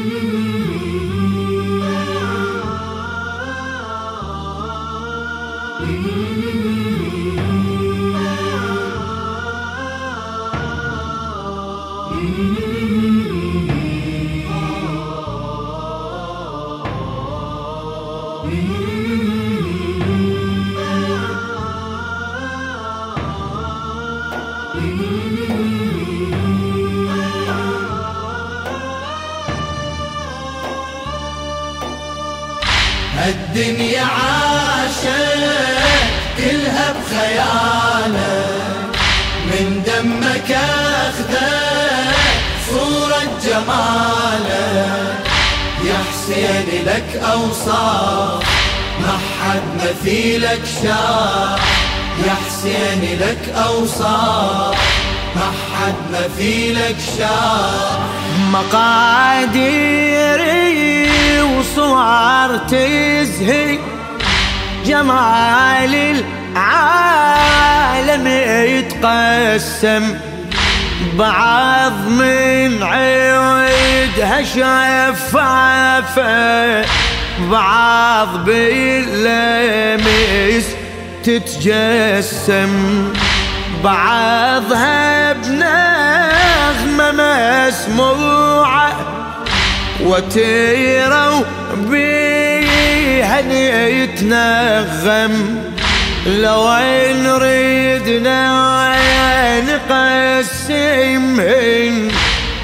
Mm-hmm. الدنيا عاشت كلها بخيالك من دمك أخذت صورة جمالك يا حسين لك أوصاف ما حد مثيلك شاف. يا حسين لك أوصاف ما حد مثيلك شاف. مقاديري وصور تزهي جمال العالم يتقسم. بعض من عيدها شفافة بعض باللمس تتجسم. بعضها بنغمة مسموعة وتيروا بيها يتنغم لو نريدنا نقسمهن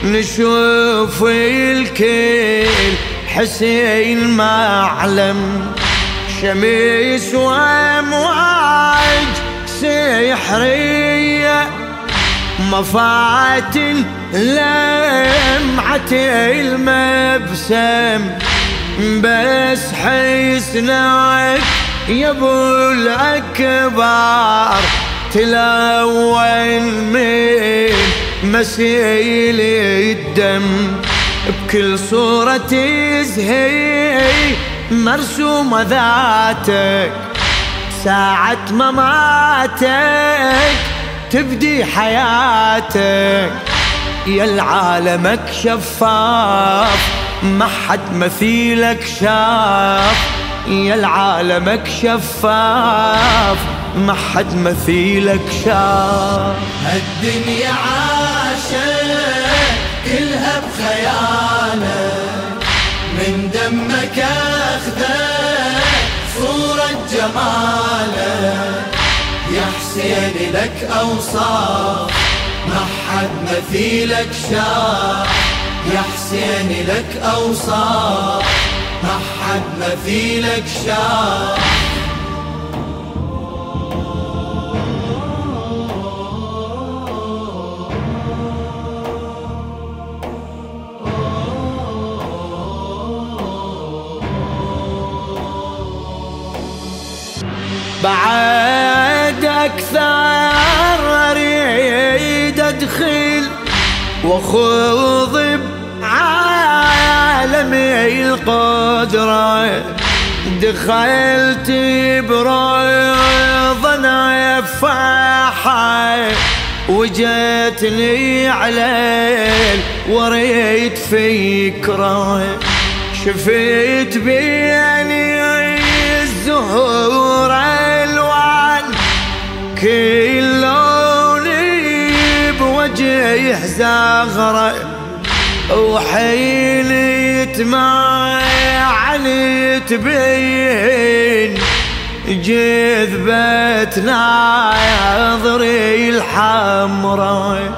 نشوف الكل حسين معلم. شمس وأمواج سحرية مفاتن لمعة المبسم بس حسنك يا أبو الأكبر. تلون من مسيل الدم بكل صورة تزهي مرسومة ذاتك. ساعة مماتك تبدي حياتك. يا العالمك شفاف ما حد مثيلك شاف. يا العالمك شفاف ما حد مثيلك شاف. الدنيا عاشت كلها بخيالك. من دمك أخذت صورة جمالك. يا حسين لك أوصاف ما حد مثيلك شاف. يا حسين لك أوصاف ما حد مثيلك شاف. أدخل وخوض بعالم القدرة. دخلت بروض نفاحة وجتني عليل وريت فكرة. شفت بيني الزهور ألوان لوني بوجه زغرة وحين يتمع علي تبين. جذبتنا نظري الحمراء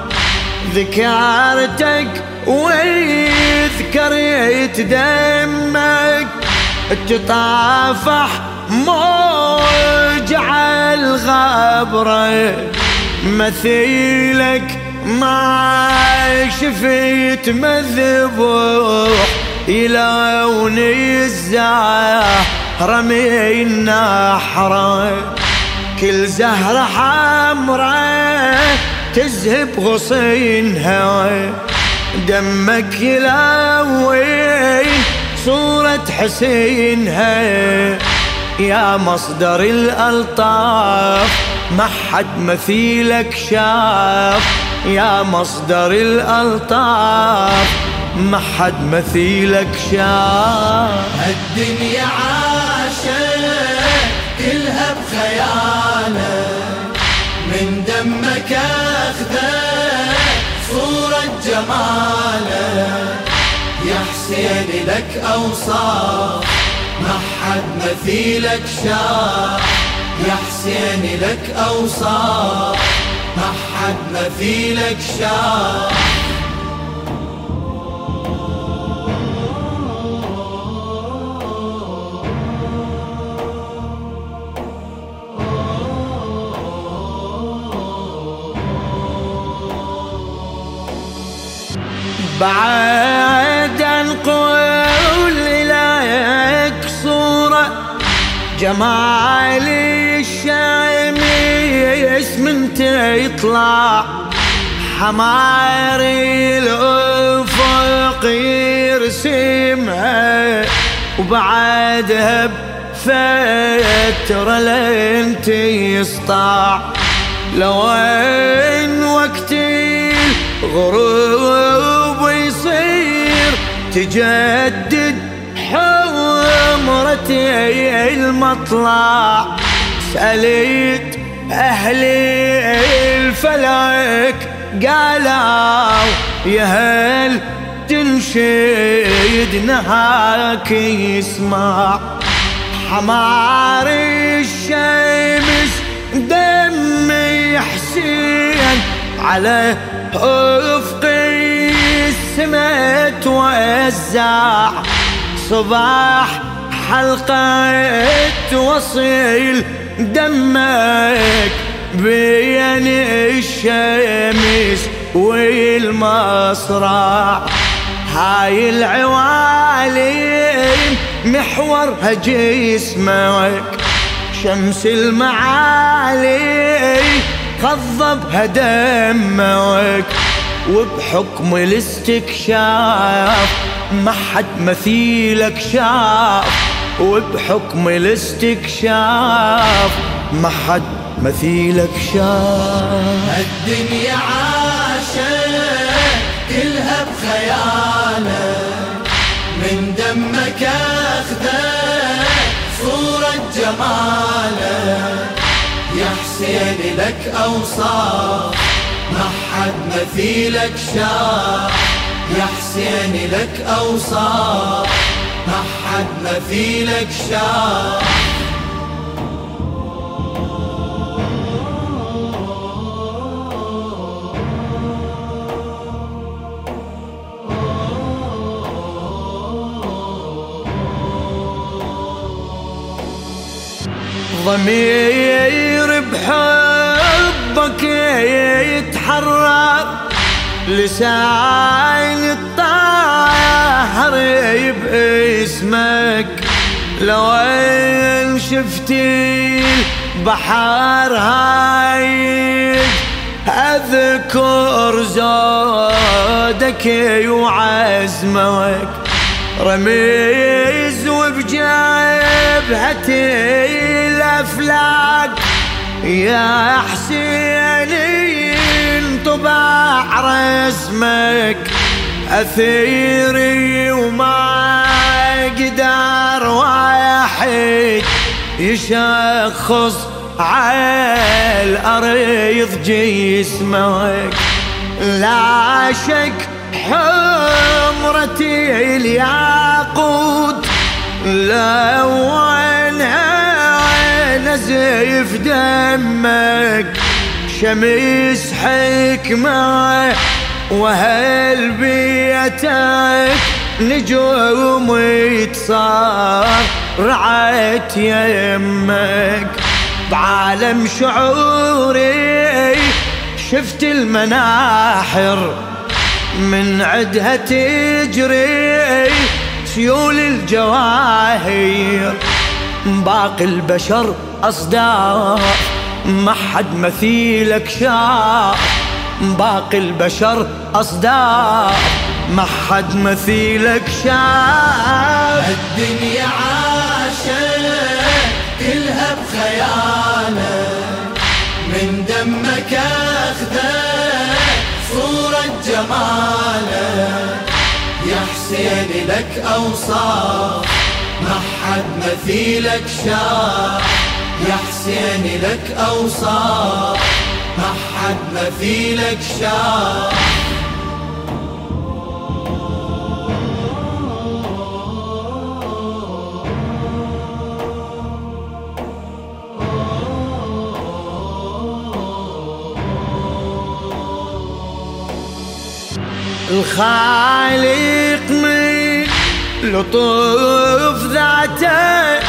ذكرتك وذكرت دمك. تطافح موج على الغبرة مثيلك ما شفيت مذبوح يلوني الزهرة من نحرة كل زهرة حمرة تذهب غصينها دمك يلوي صورة حسينها. يا مصدر الألطاف ما حد مثيلك شاف. يا مصدر الألطاف ما حد مثيلك شاف. الدنيا عاشت كلها بخيالك. من دمك أخذت صورة جمالك. يا حسين لك أوصاف ما حد مثيلك شاف. يا حسين لك أوصاف ما حد مثيلك شاف بعد نقول لك صورة جمالي يطلع حماري الأفق يرسمها وبعدها بفترة لين تسطع لو إن وقتي الغروب يصير تجدد حمرتي المطلع. سألت أهلي الفلك قالوا يا هل تنشد نهاك يسمع حمار الشمس دمي حسين على افقي السما توزع صباح حلقة توصل دمك بين الشمس والمصرع هاي العوالم محورها جسمك. شمس المعالي خضبها دمك. وبحكم الاستكشاف ما حد مثيلك شاف. وبحكم الاستكشاف ما حد مثيلك شاف. الدنيا عاشت كلها بخيالك من دمك أخذت صورة جمالك. يا حسين لك أوصاف ما حد مثيلك شاف. يا حسين لك أوصاف ما حد مثيلك شاف ضمير بحبك يتحرر لسان الطاهر باسمك لو ان شفتي البحر هاي أذكر زودك وعزمك. رميز وبجبهتي الأفلاك يا حسين انطبع رسمك. أثيري وما قدر واحد يشخص على الأرض جسمك. لا شك حمرتي الياقوت. لونها نزف دمك شمس حكمة وهل بيتك نجوم يتصار رعت يمك بعالم شعوري. شفت المناحر من عدها تجري. سيول الجواهر باقي البشر أصداف ما حد مثيلك شاف باقي البشر أصداف ما حد مثيلك شاف. الدنيا عاشت كلها بخيالك من دمك أخذت صورة جمالك يا حسين لك أوصاف ما حد مثيلك شاف. يا حسين لك أوصاف ما حد مثيلك شاف الخالق من لطف ذاته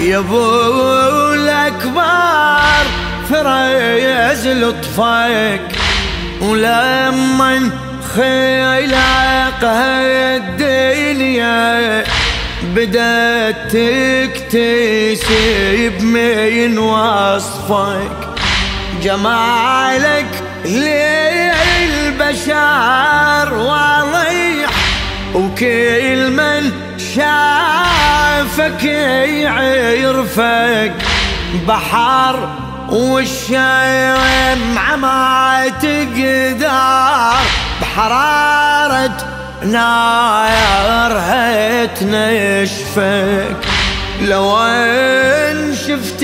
يبو الأكبر. فريز لطفك ولما خلق الدنيا بدأت تكتسب من وصفك جمالك للبشر واضح وكل من شافك يعرفك. بحر والشمعة ما تقدر بحرارة نارها تنشفك لو إن شفت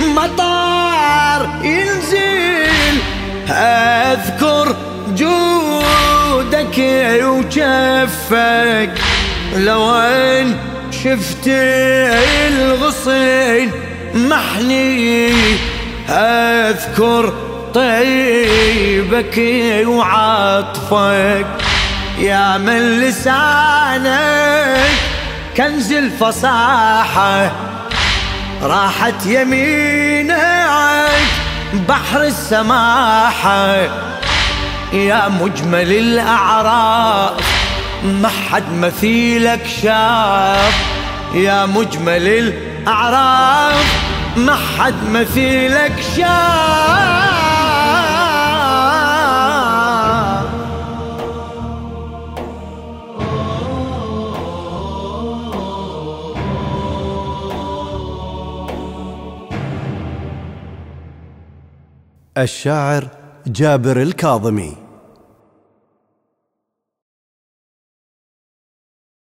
المطار ينزل أذكر جودك وجفك لو إن شفت الغصين محني اذكر طيبك وعطفك يا من لسانك كنز الفصاحة راحت يمينك بحر السماحة يا مجمل الأعراف ما حد مثيلك شاف يا مجمل الأعراف ما حد مثيلك شاف الشاعر جابر الكاظمي.